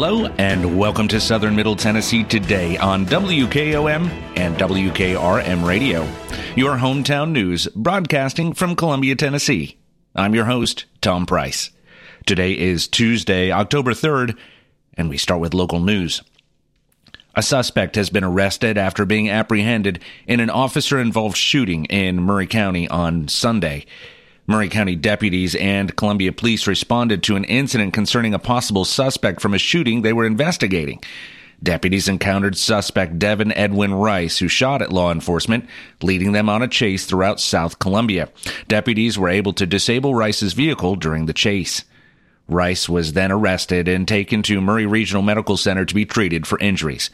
Hello, and welcome to Southern Middle Tennessee today on WKOM and WKRM Radio, your hometown news broadcasting from Columbia, Tennessee. I'm your host, Tom Price. Today is Tuesday, October 3rd, and we start with local news. A suspect has been arrested after being apprehended in an officer involved shooting in Maury County on Sunday. Maury County deputies and Columbia police responded to an incident concerning a possible suspect from a shooting they were investigating. Deputies encountered suspect Devin Edwin Rice, who shot at law enforcement, leading them on a chase throughout South Columbia. Deputies were able to disable Rice's vehicle during the chase. Rice was then arrested and taken to Maury Regional Medical Center to be treated for injuries.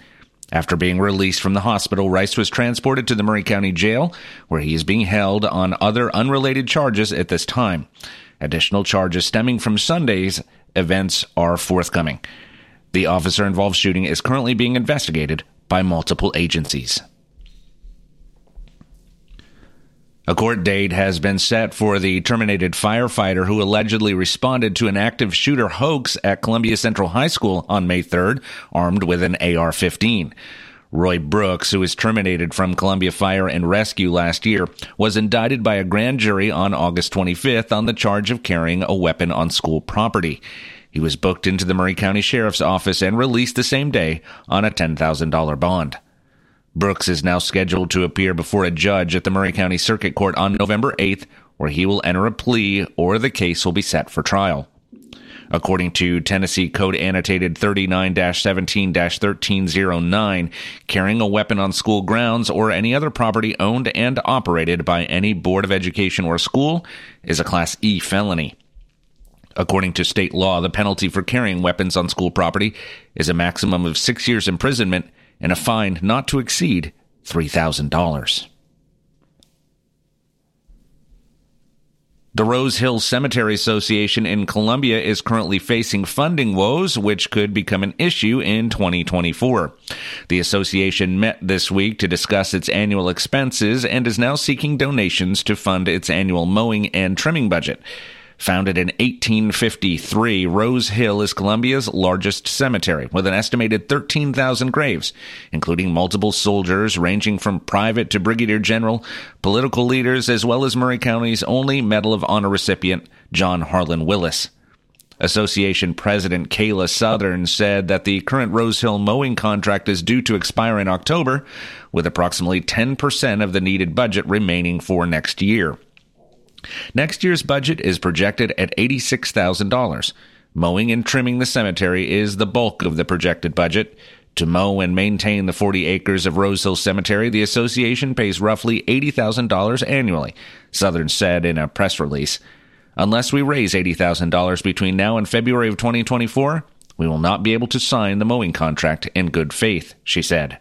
After being released from the hospital, Rice was transported to the Maury County Jail, where he is being held on other unrelated charges at this time. Additional charges stemming from Sunday's events are forthcoming. The officer involved shooting is currently being investigated by multiple agencies. A court date has been set for the terminated firefighter who allegedly responded to an active shooter hoax at Columbia Central High School on May 3rd, armed with an AR 15. Roy Brooks, who was terminated from Columbia Fire and Rescue last year, was indicted by a grand jury on August 25th on the charge of carrying a weapon on school property. He was booked into the Maury County Sheriff's Office and released the same day on a $10,000 bond. Brooks is now scheduled to appear before a judge at the Maury County Circuit Court on November 8th, where he will enter a plea or the case will be set for trial. According to Tennessee Code Annotated 39 17 1309, carrying a weapon on school grounds or any other property owned and operated by any Board of Education or school is a Class E felony. According to state law, the penalty for carrying weapons on school property is a maximum of six years imprisonment and a fine not to exceed $3,000. The Rose Hill Cemetery Association in Columbia is currently facing funding woes, which could become an issue in 2024. The association met this week to discuss its annual expenses and is now seeking donations to fund its annual mowing and trimming budget. Founded in 1853, Rose Hill is Columbia's largest cemetery, with an estimated 13,000 graves, including multiple soldiers ranging from private to brigadier general, political leaders, as well as Maury County's only Medal of Honor recipient, John Harlan Willis. Association President Kayla Southern said that the current Rose Hill mowing contract is due to expire in October, with approximately 10% of the needed budget remaining for next year. Next year's budget is projected at $86,000. Mowing and trimming the cemetery is the bulk of the projected budget. To mow and maintain the 40 acres of Rose Hill Cemetery, the association pays roughly $80,000 annually, Southern said in a press release. Unless we raise $80,000 between now and February of 2024, we will not be able to sign the mowing contract in good faith, she said.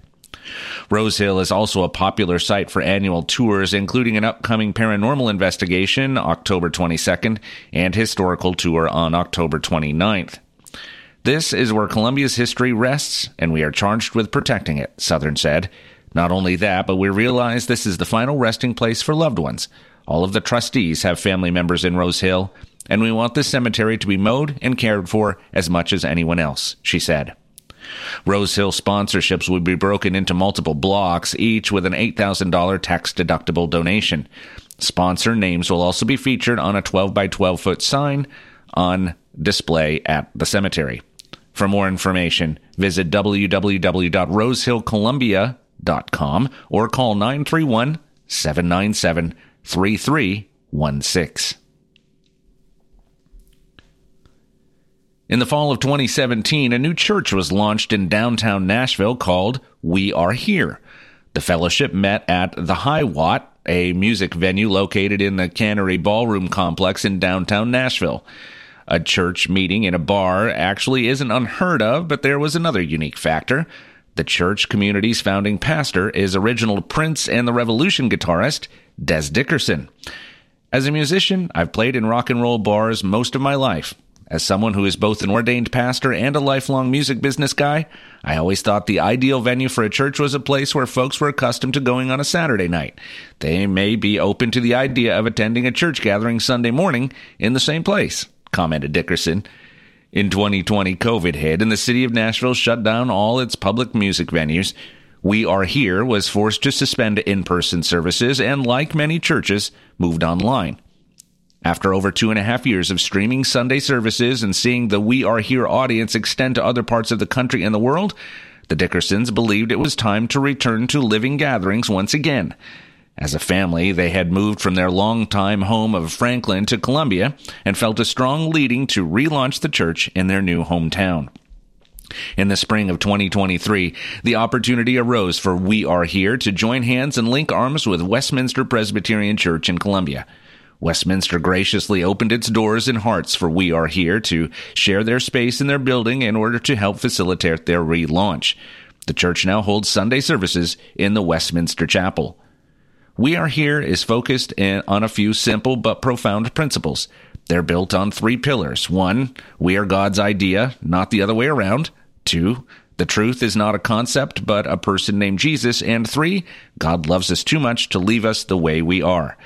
Rose Hill is also a popular site for annual tours, including an upcoming paranormal investigation October 22nd and historical tour on October 29th. This is where Columbia's history rests, and we are charged with protecting it, Southern said. Not only that, but we realize this is the final resting place for loved ones. All of the trustees have family members in Rose Hill, and we want this cemetery to be mowed and cared for as much as anyone else, she said. Rose Hill sponsorships would be broken into multiple blocks, each with an $8,000 tax deductible donation. Sponsor names will also be featured on a 12 by 12 foot sign on display at the cemetery. For more information, visit www.rosehillcolumbia.com or call 931 797 3316. In the fall of 2017, a new church was launched in downtown Nashville called We Are Here. The fellowship met at the High Watt, a music venue located in the Cannery Ballroom complex in downtown Nashville. A church meeting in a bar actually isn't unheard of, but there was another unique factor. The church community's founding pastor is original Prince and the Revolution guitarist, Dez Dickerson. As a musician, I've played in rock and roll bars most of my life. As someone who is both an ordained pastor and a lifelong music business guy, I always thought the ideal venue for a church was a place where folks were accustomed to going on a Saturday night. They may be open to the idea of attending a church gathering Sunday morning in the same place, commented Dickerson. In 2020, COVID hit and the city of Nashville shut down all its public music venues. We Are Here was forced to suspend in person services and, like many churches, moved online. After over two and a half years of streaming Sunday services and seeing the We Are Here audience extend to other parts of the country and the world, the Dickersons believed it was time to return to living gatherings once again. As a family, they had moved from their longtime home of Franklin to Columbia and felt a strong leading to relaunch the church in their new hometown. In the spring of 2023, the opportunity arose for We Are Here to join hands and link arms with Westminster Presbyterian Church in Columbia. Westminster graciously opened its doors and hearts for We Are Here to share their space in their building in order to help facilitate their relaunch. The church now holds Sunday services in the Westminster Chapel. We Are Here is focused on a few simple but profound principles. They're built on three pillars. One, we are God's idea, not the other way around. Two, the truth is not a concept, but a person named Jesus. And three, God loves us too much to leave us the way we are.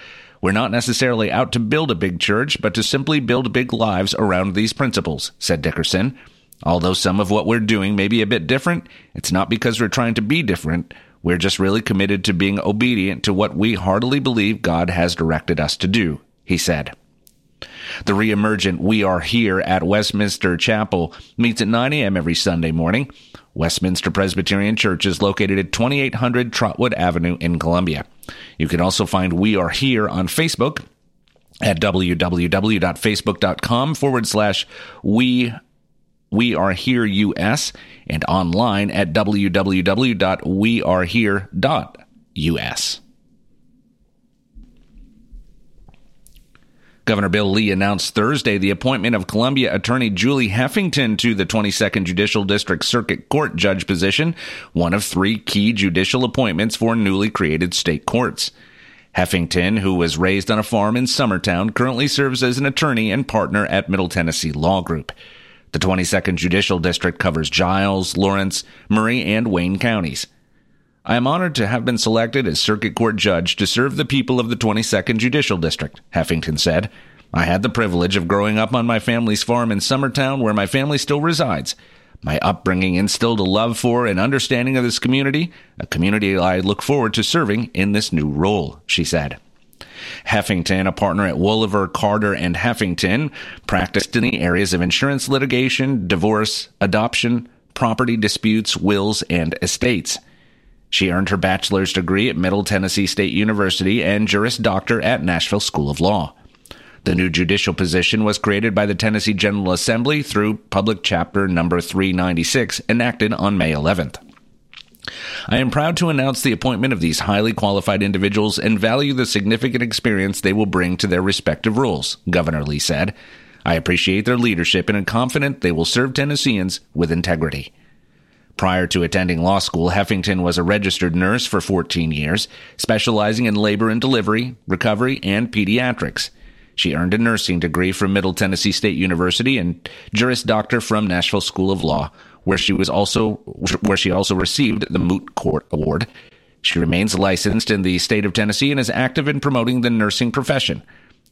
We're not necessarily out to build a big church, but to simply build big lives around these principles, said Dickerson. Although some of what we're doing may be a bit different, it's not because we're trying to be different. We're just really committed to being obedient to what we heartily believe God has directed us to do, he said. The reemergent We Are Here at Westminster Chapel meets at 9 a.m. every Sunday morning. Westminster Presbyterian Church is located at 2800 Trotwood Avenue in Columbia. You can also find We Are Here on Facebook at www.facebook.com forward slash we we Are Here US and online at www.wearehere.us. Governor Bill Lee announced Thursday the appointment of Columbia Attorney Julie Heffington to the 22nd Judicial District Circuit Court judge position, one of three key judicial appointments for newly created state courts. Heffington, who was raised on a farm in Summertown, currently serves as an attorney and partner at Middle Tennessee Law Group. The 22nd Judicial District covers Giles, Lawrence, Maury, and Wayne counties. I am honored to have been selected as Circuit Court Judge to serve the people of the 22nd Judicial District, Heffington said. I had the privilege of growing up on my family's farm in Summertown, where my family still resides. My upbringing instilled a love for and understanding of this community, a community I look forward to serving in this new role, she said. Heffington, a partner at Wolliver, Carter, and Heffington, practiced in the areas of insurance litigation, divorce, adoption, property disputes, wills, and estates. She earned her bachelor's degree at Middle Tennessee State University and Juris Doctor at Nashville School of Law. The new judicial position was created by the Tennessee General Assembly through Public Chapter Number 396, enacted on May 11th. I am proud to announce the appointment of these highly qualified individuals and value the significant experience they will bring to their respective roles, Governor Lee said. I appreciate their leadership and am confident they will serve Tennesseans with integrity. Prior to attending law school, Heffington was a registered nurse for 14 years, specializing in labor and delivery, recovery, and pediatrics. She earned a nursing degree from Middle Tennessee State University and Juris Doctor from Nashville School of Law, where she was also where she also received the Moot Court Award. She remains licensed in the state of Tennessee and is active in promoting the nursing profession.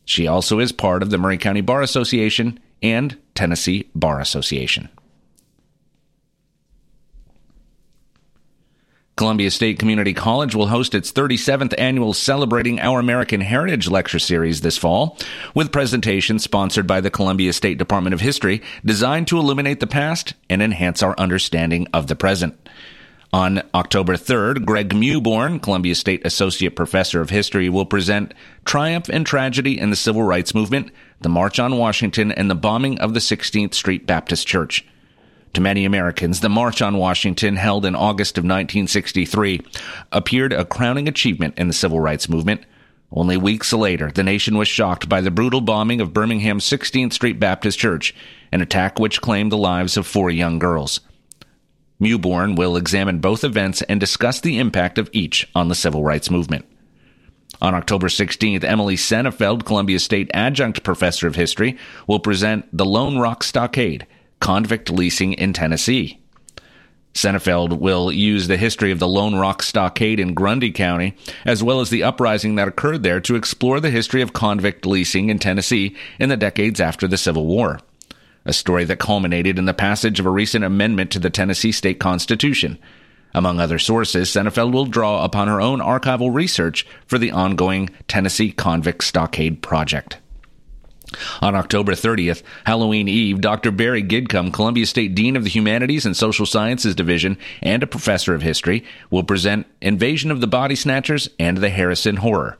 She also is part of the Maury County Bar Association and Tennessee Bar Association. Columbia State Community College will host its 37th annual Celebrating Our American Heritage lecture series this fall, with presentations sponsored by the Columbia State Department of History designed to illuminate the past and enhance our understanding of the present. On October 3rd, Greg Mewborn, Columbia State Associate Professor of History, will present Triumph and Tragedy in the Civil Rights Movement, the March on Washington, and the Bombing of the 16th Street Baptist Church. To many Americans, the March on Washington, held in August of 1963, appeared a crowning achievement in the civil rights movement. Only weeks later, the nation was shocked by the brutal bombing of Birmingham's 16th Street Baptist Church, an attack which claimed the lives of four young girls. Mewborn will examine both events and discuss the impact of each on the civil rights movement. On October 16th, Emily Senefeld, Columbia State Adjunct Professor of History, will present The Lone Rock Stockade, convict leasing in Tennessee. Senefeld will use the history of the Lone Rock Stockade in Grundy County, as well as the uprising that occurred there, to explore the history of convict leasing in Tennessee in the decades after the Civil War. a story that culminated in the passage of a recent amendment to the Tennessee state constitution. Among other sources, Senefeld will draw upon her own archival research for the ongoing Tennessee Convict Stockade Project. On October 30th, Halloween Eve, Dr. Barry Gidcombe, Columbia State Dean of the Humanities and Social Sciences Division and a professor of history, will present Invasion of the Body Snatchers and the Harrison Horror.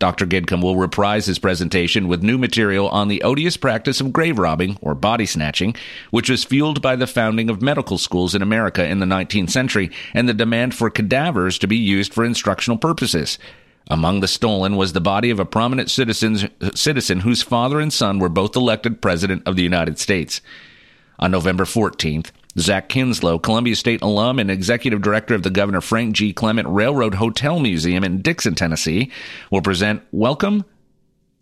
Dr. Gidcombe will reprise his presentation with new material on the odious practice of grave robbing, or body snatching, which was fueled by the founding of medical schools in America in the 19th century and the demand for cadavers to be used for instructional purposes. Among the stolen was the body of a prominent citizen whose father and son were both elected President of the United States. On November 14th, Zach Kinslow, Columbia State alum and executive director of the Governor Frank G. Clement Railroad Hotel Museum in Dickson, Tennessee, will present Welcome,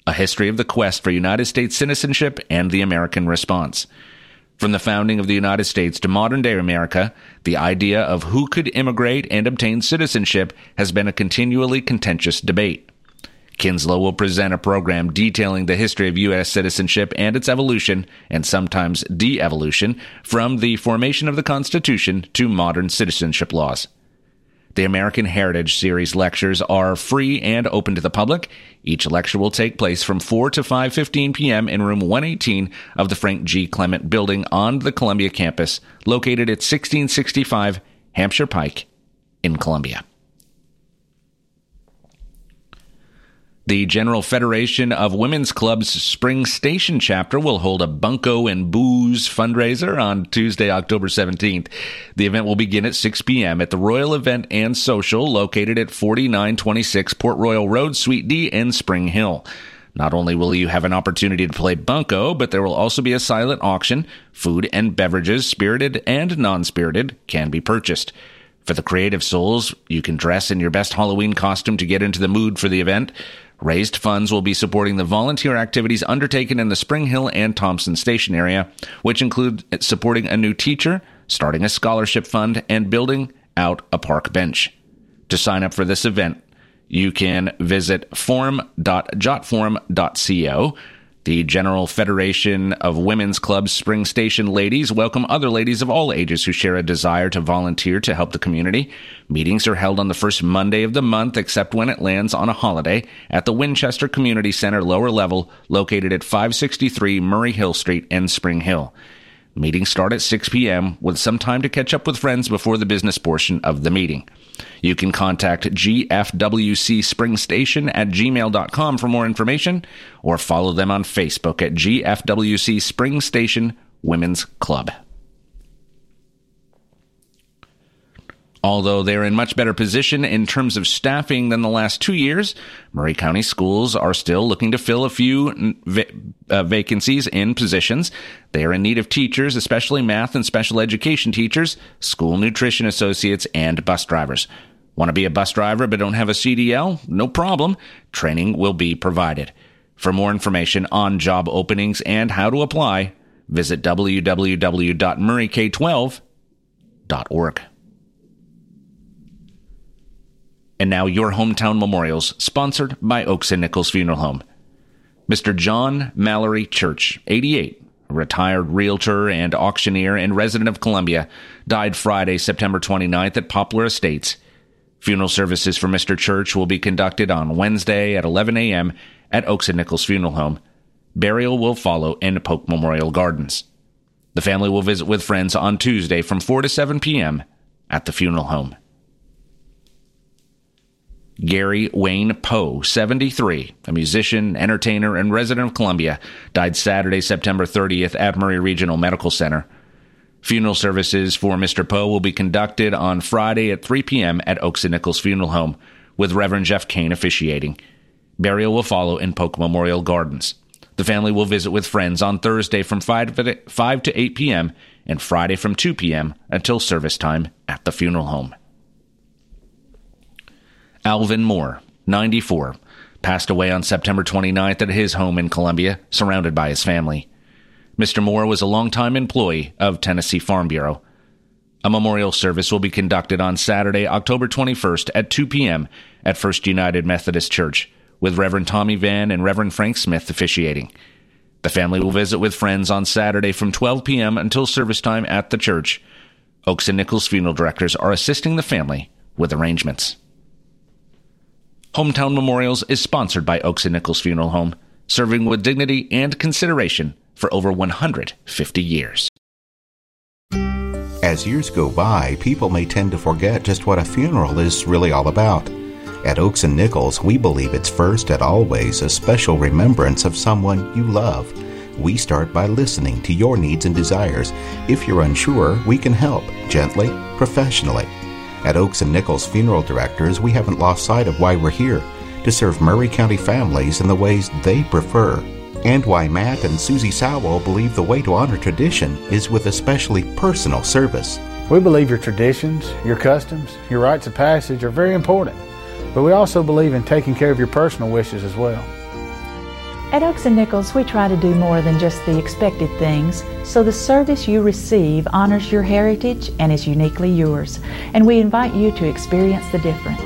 a history of the quest for United States citizenship and the American response. From the founding of the United States to modern day America, the idea of who could immigrate and obtain citizenship has been a continually contentious debate. Kinslow will present a program detailing the history of U.S. citizenship and its evolution, and sometimes de evolution, from the formation of the Constitution to modern citizenship laws. The American Heritage Series lectures are free and open to the public. Each lecture will take place from 4 to 5:15 p.m. in room 118 of the Frank G. Clement building on the Columbia campus, located at 1665 Hampshire Pike in Columbia. The General Federation of Women's Clubs Spring Station chapter will hold a Bunko and Booze fundraiser on Tuesday, October 17th. The event will begin at 6 p.m. at the Royal Event and Social located at 4926 Port Royal Road, Suite D in Spring Hill. Not only will you have an opportunity to play bunco, but there will also be a silent auction. Food and beverages, spirited and non-spirited, can be purchased. For the creative souls, you can dress in your best Halloween costume to get into the mood for the event. Raised funds will be supporting the volunteer activities undertaken in the Spring Hill and Thompson Station area, which include supporting a new teacher, starting a scholarship fund, and building out a park bench. To sign up for this event, you can visit forum.jotform.co the General Federation of Women's Clubs Spring Station Ladies welcome other ladies of all ages who share a desire to volunteer to help the community. Meetings are held on the first Monday of the month, except when it lands on a holiday, at the Winchester Community Center lower level, located at 563 Maury Hill Street in Spring Hill. Meetings start at 6 p.m. with some time to catch up with friends before the business portion of the meeting. You can contact GFWC Spring Station at gmail.com for more information or follow them on Facebook at GFWC Spring Station Women's Club. Although they're in much better position in terms of staffing than the last two years, Maury County schools are still looking to fill a few va- uh, vacancies in positions. They are in need of teachers, especially math and special education teachers, school nutrition associates, and bus drivers. Want to be a bus driver but don't have a CDL? No problem. Training will be provided. For more information on job openings and how to apply, visit www.mauryk12.org. And now your hometown memorials, sponsored by Oakes and Nichols Funeral Home. Mr. John Mallory Church, 88, a retired realtor and auctioneer and resident of Columbia, died Friday, September 29th at Poplar Estates. Funeral services for Mr. Church will be conducted on Wednesday at 11 a.m. at Oakes and Nichols Funeral Home. Burial will follow in Polk Memorial Gardens. The family will visit with friends on Tuesday from 4 to 7 p.m. at the funeral home. Gary Wayne Poe, 73, a musician, entertainer, and resident of Columbia, died Saturday, September 30th at Maury Regional Medical Center. Funeral services for Mr. Poe will be conducted on Friday at 3 p.m. at Oakes and Nichols Funeral Home, with Reverend Jeff Kane officiating. Burial will follow in Polk Memorial Gardens. The family will visit with friends on Thursday from 5 to 8 p.m. and Friday from 2 p.m. until service time at the funeral home. Alvin Moore, 94, passed away on September 29th at his home in Columbia, surrounded by his family. Mr. Moore was a longtime employee of Tennessee Farm Bureau. A memorial service will be conducted on Saturday, October 21st at 2 p.m. at First United Methodist Church, with Reverend Tommy Van and Reverend Frank Smith officiating. The family will visit with friends on Saturday from 12 p.m. until service time at the church. Oakes and Nichols funeral directors are assisting the family with arrangements. Hometown Memorials is sponsored by Oakes and Nichols Funeral Home, serving with dignity and consideration for over 150 years. As years go by, people may tend to forget just what a funeral is really all about. At Oakes and Nichols, we believe it's first and always a special remembrance of someone you love. We start by listening to your needs and desires. If you're unsure, we can help gently, professionally. At Oakes and Nichols Funeral Directors, we haven't lost sight of why we're here to serve Maury County families in the ways they prefer. And why Matt and Susie Sowell believe the way to honor tradition is with especially personal service. We believe your traditions, your customs, your rites of passage are very important, but we also believe in taking care of your personal wishes as well. At Oakes and Nichols, we try to do more than just the expected things, so the service you receive honors your heritage and is uniquely yours, and we invite you to experience the difference.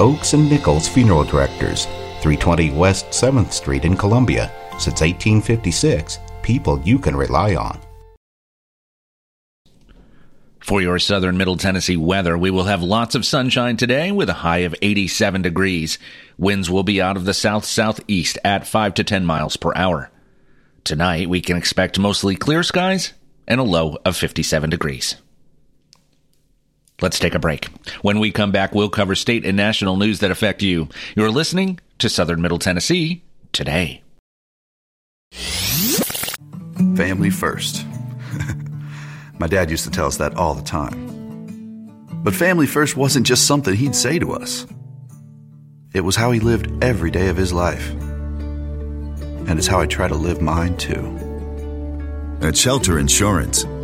Oakes and Nichols Funeral Directors, 320 West 7th Street in Columbia. Since 1856, people you can rely on. For your southern middle Tennessee weather, we will have lots of sunshine today with a high of 87 degrees. Winds will be out of the south southeast at 5 to 10 miles per hour. Tonight, we can expect mostly clear skies and a low of 57 degrees. Let's take a break. When we come back, we'll cover state and national news that affect you. You're listening to Southern Middle Tennessee today. Family first. My dad used to tell us that all the time. But family first wasn't just something he'd say to us. It was how he lived every day of his life. And it's how I try to live mine too. At Shelter Insurance,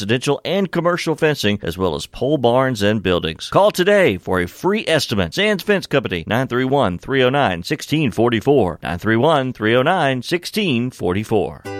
residential and commercial fencing, as well as pole barns and buildings. Call today for a free estimate. Sands Fence Company, 931 309 1644. 931 309 1644.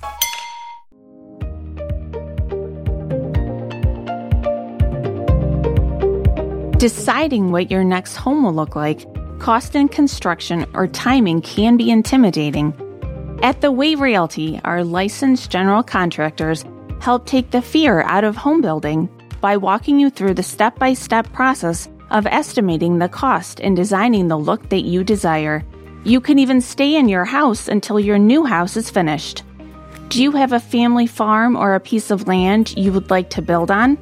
Deciding what your next home will look like, cost and construction, or timing can be intimidating. At The Way Realty, our licensed general contractors help take the fear out of home building by walking you through the step by step process of estimating the cost and designing the look that you desire. You can even stay in your house until your new house is finished. Do you have a family farm or a piece of land you would like to build on?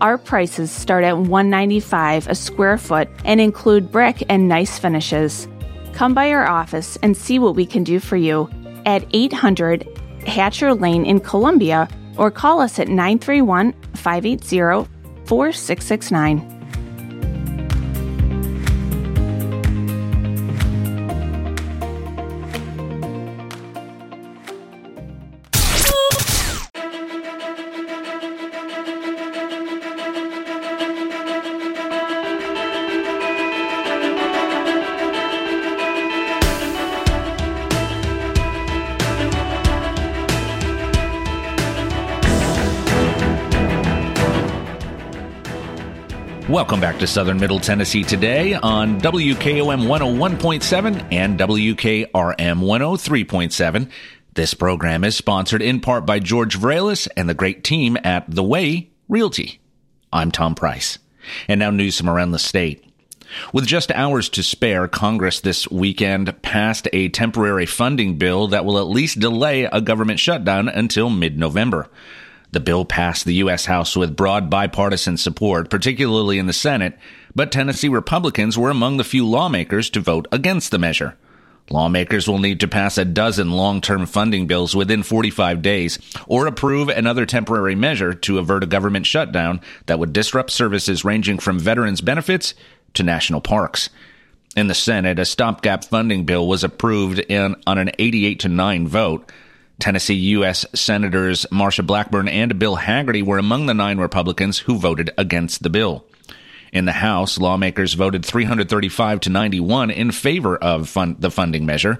Our prices start at 195 a square foot and include brick and nice finishes. Come by our office and see what we can do for you at 800 Hatcher Lane in Columbia or call us at 931 580 4669. Welcome back to Southern Middle Tennessee today on WKOM 101.7 and WKRM 103.7. This program is sponsored in part by George Vralis and the great team at The Way Realty. I'm Tom Price. And now news from around the state. With just hours to spare, Congress this weekend passed a temporary funding bill that will at least delay a government shutdown until mid November. The bill passed the U.S. House with broad bipartisan support, particularly in the Senate, but Tennessee Republicans were among the few lawmakers to vote against the measure. Lawmakers will need to pass a dozen long term funding bills within 45 days or approve another temporary measure to avert a government shutdown that would disrupt services ranging from veterans benefits to national parks. In the Senate, a stopgap funding bill was approved in, on an 88 to 9 vote. Tennessee U.S. Senators Marsha Blackburn and Bill Hagerty were among the nine Republicans who voted against the bill. In the House, lawmakers voted 335 to 91 in favor of the funding measure.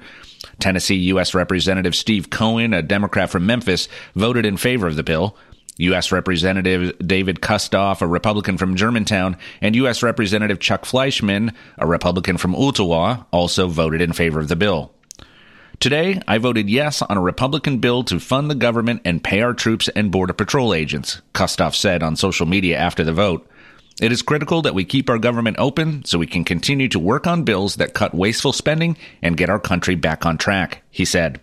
Tennessee U.S. Representative Steve Cohen, a Democrat from Memphis, voted in favor of the bill. U.S. Representative David Kustoff, a Republican from Germantown, and U.S. Representative Chuck Fleischmann, a Republican from Ooltewah, also voted in favor of the bill. Today, I voted yes on a Republican bill to fund the government and pay our troops and Border Patrol agents, Kustoff said on social media after the vote. It is critical that we keep our government open so we can continue to work on bills that cut wasteful spending and get our country back on track, he said.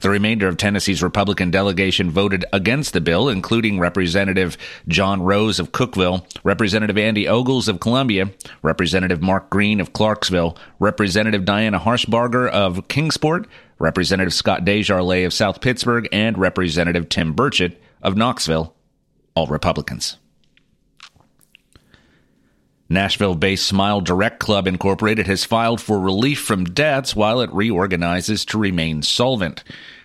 The remainder of Tennessee's Republican delegation voted against the bill, including Representative John Rose of Cookeville, Representative Andy Ogles of Columbia, Representative Mark Green of Clarksville, Representative Diana Harshbarger of Kingsport, Representative Scott Desjarlais of South Pittsburg, and Representative Tim Burchett of Knoxville, all Republicans. Nashville based Smile Direct Club Incorporated has filed for relief from debts while it reorganizes to remain solvent.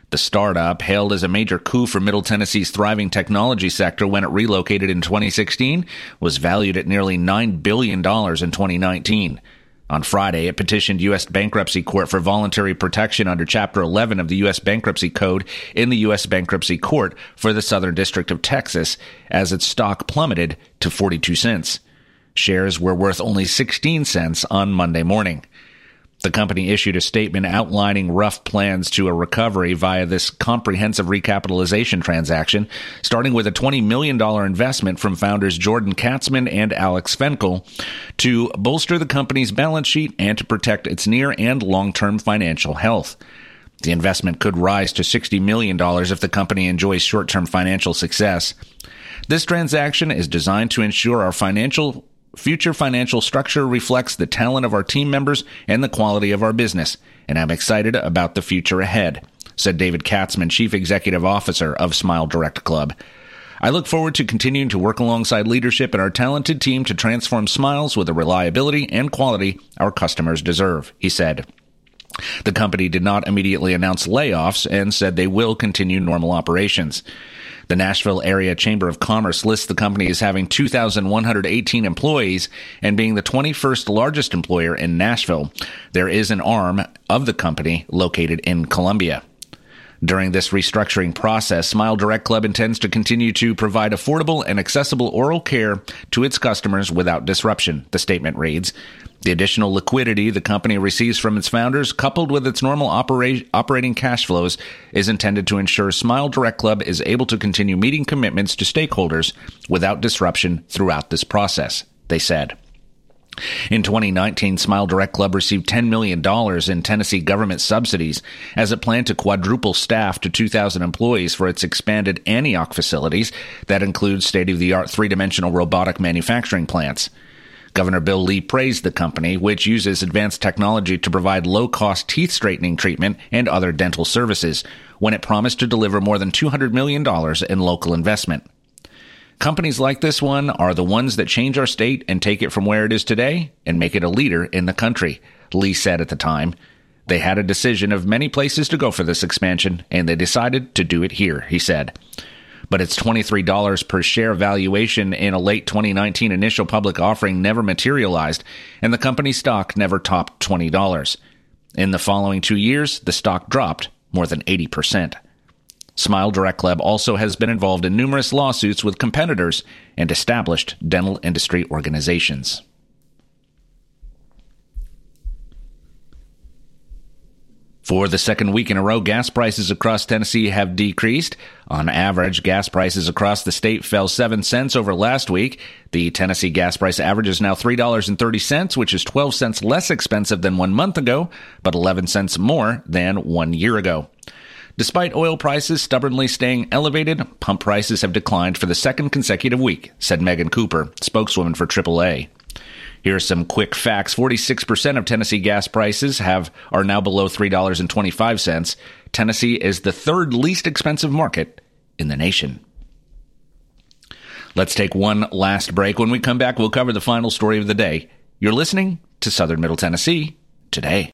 The startup, hailed as a major coup for Middle Tennessee's thriving technology sector when it relocated in 2016, was valued at nearly $9 billion in 2019. On Friday, it petitioned U.S. Bankruptcy Court for voluntary protection under Chapter 11 of the U.S. Bankruptcy Code in the U.S. Bankruptcy Court for the Southern District of Texas as its stock plummeted to 42 cents. Shares were worth only 16 cents on Monday morning. The company issued a statement outlining rough plans to a recovery via this comprehensive recapitalization transaction, starting with a $20 million investment from founders Jordan Katzman and Alex Fenkell to bolster the company's balance sheet and to protect its near and long term financial health. The investment could rise to $60 million if the company enjoys short term financial success. This transaction is designed to ensure our financial future financial structure reflects the talent of our team members and the quality of our business, and I'm excited about the future ahead, said David Katzman, Chief Executive Officer of Smile Direct Club. I look forward to continuing to work alongside leadership and our talented team to transform Smiles with the reliability and quality our customers deserve, he said. The company did not immediately announce layoffs and said they will continue normal operations. The Nashville Area Chamber of Commerce lists the company as having 2,118 employees and being the 21st largest employer in Nashville. There is an arm of the company located in Columbia. During this restructuring process, Smile Direct Club intends to continue to provide affordable and accessible oral care to its customers without disruption, the statement reads. The additional liquidity the company receives from its founders, coupled with its normal opera- operating cash flows, is intended to ensure Smile Direct Club is able to continue meeting commitments to stakeholders without disruption throughout this process, they said. In 2019, Smile Direct Club received $10 million in Tennessee government subsidies as it planned to quadruple staff to 2,000 employees for its expanded Antioch facilities that includes state of the art three dimensional robotic manufacturing plants. Governor Bill Lee praised the company, which uses advanced technology to provide low cost teeth straightening treatment and other dental services, when it promised to deliver more than $200 million in local investment. Companies like this one are the ones that change our state and take it from where it is today and make it a leader in the country, Lee said at the time. They had a decision of many places to go for this expansion, and they decided to do it here, he said. But its $23 per share valuation in a late 2019 initial public offering never materialized, and the company's stock never topped $20. In the following two years, the stock dropped more than 80%. Smile Direct Club also has been involved in numerous lawsuits with competitors and established dental industry organizations. For the second week in a row, gas prices across Tennessee have decreased. On average, gas prices across the state fell 7 cents over last week. The Tennessee gas price average is now $3.30, which is 12 cents less expensive than one month ago, but 11 cents more than one year ago. Despite oil prices stubbornly staying elevated, pump prices have declined for the second consecutive week, said Megan Cooper, spokeswoman for AAA. Here are some quick facts. 46% of Tennessee gas prices have are now below $3.25. Tennessee is the third least expensive market in the nation. Let's take one last break. When we come back, we'll cover the final story of the day. You're listening to Southern Middle Tennessee today.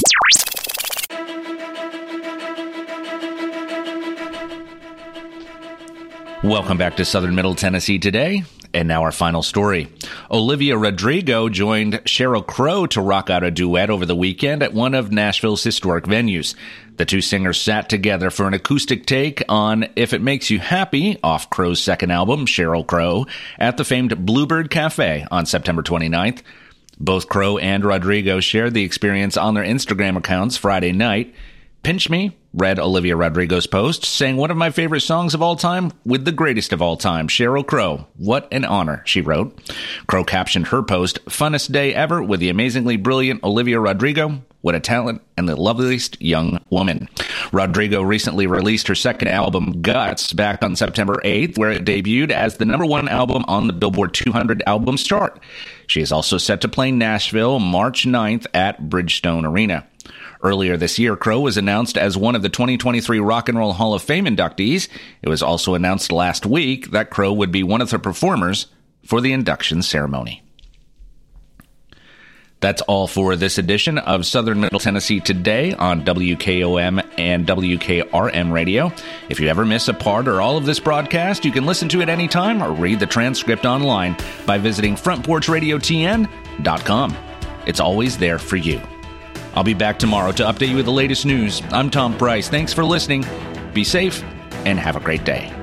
Welcome back to Southern Middle Tennessee today. And now our final story. Olivia Rodrigo joined Sheryl Crow to rock out a duet over the weekend at one of Nashville's historic venues. The two singers sat together for an acoustic take on If It Makes You Happy off Crow's second album, Sheryl Crow, at the famed Bluebird Cafe on September 29th. Both Crow and Rodrigo shared the experience on their Instagram accounts Friday night. Pinch Me read Olivia Rodrigo's post, saying one of my favorite songs of all time with the greatest of all time, Sheryl Crow. What an honor, she wrote. Crow captioned her post, funnest day ever with the amazingly brilliant Olivia Rodrigo. What a talent and the loveliest young woman. Rodrigo recently released her second album, Guts, back on September 8th, where it debuted as the number one album on the Billboard 200 albums chart. She is also set to play Nashville March 9th at Bridgestone Arena. Earlier this year, Crow was announced as one of the 2023 Rock and Roll Hall of Fame inductees. It was also announced last week that Crow would be one of the performers for the induction ceremony. That's all for this edition of Southern Middle Tennessee Today on WKOM and WKRM Radio. If you ever miss a part or all of this broadcast, you can listen to it anytime or read the transcript online by visiting frontporchradiotn.com. It's always there for you. I'll be back tomorrow to update you with the latest news. I'm Tom Price. Thanks for listening. Be safe and have a great day.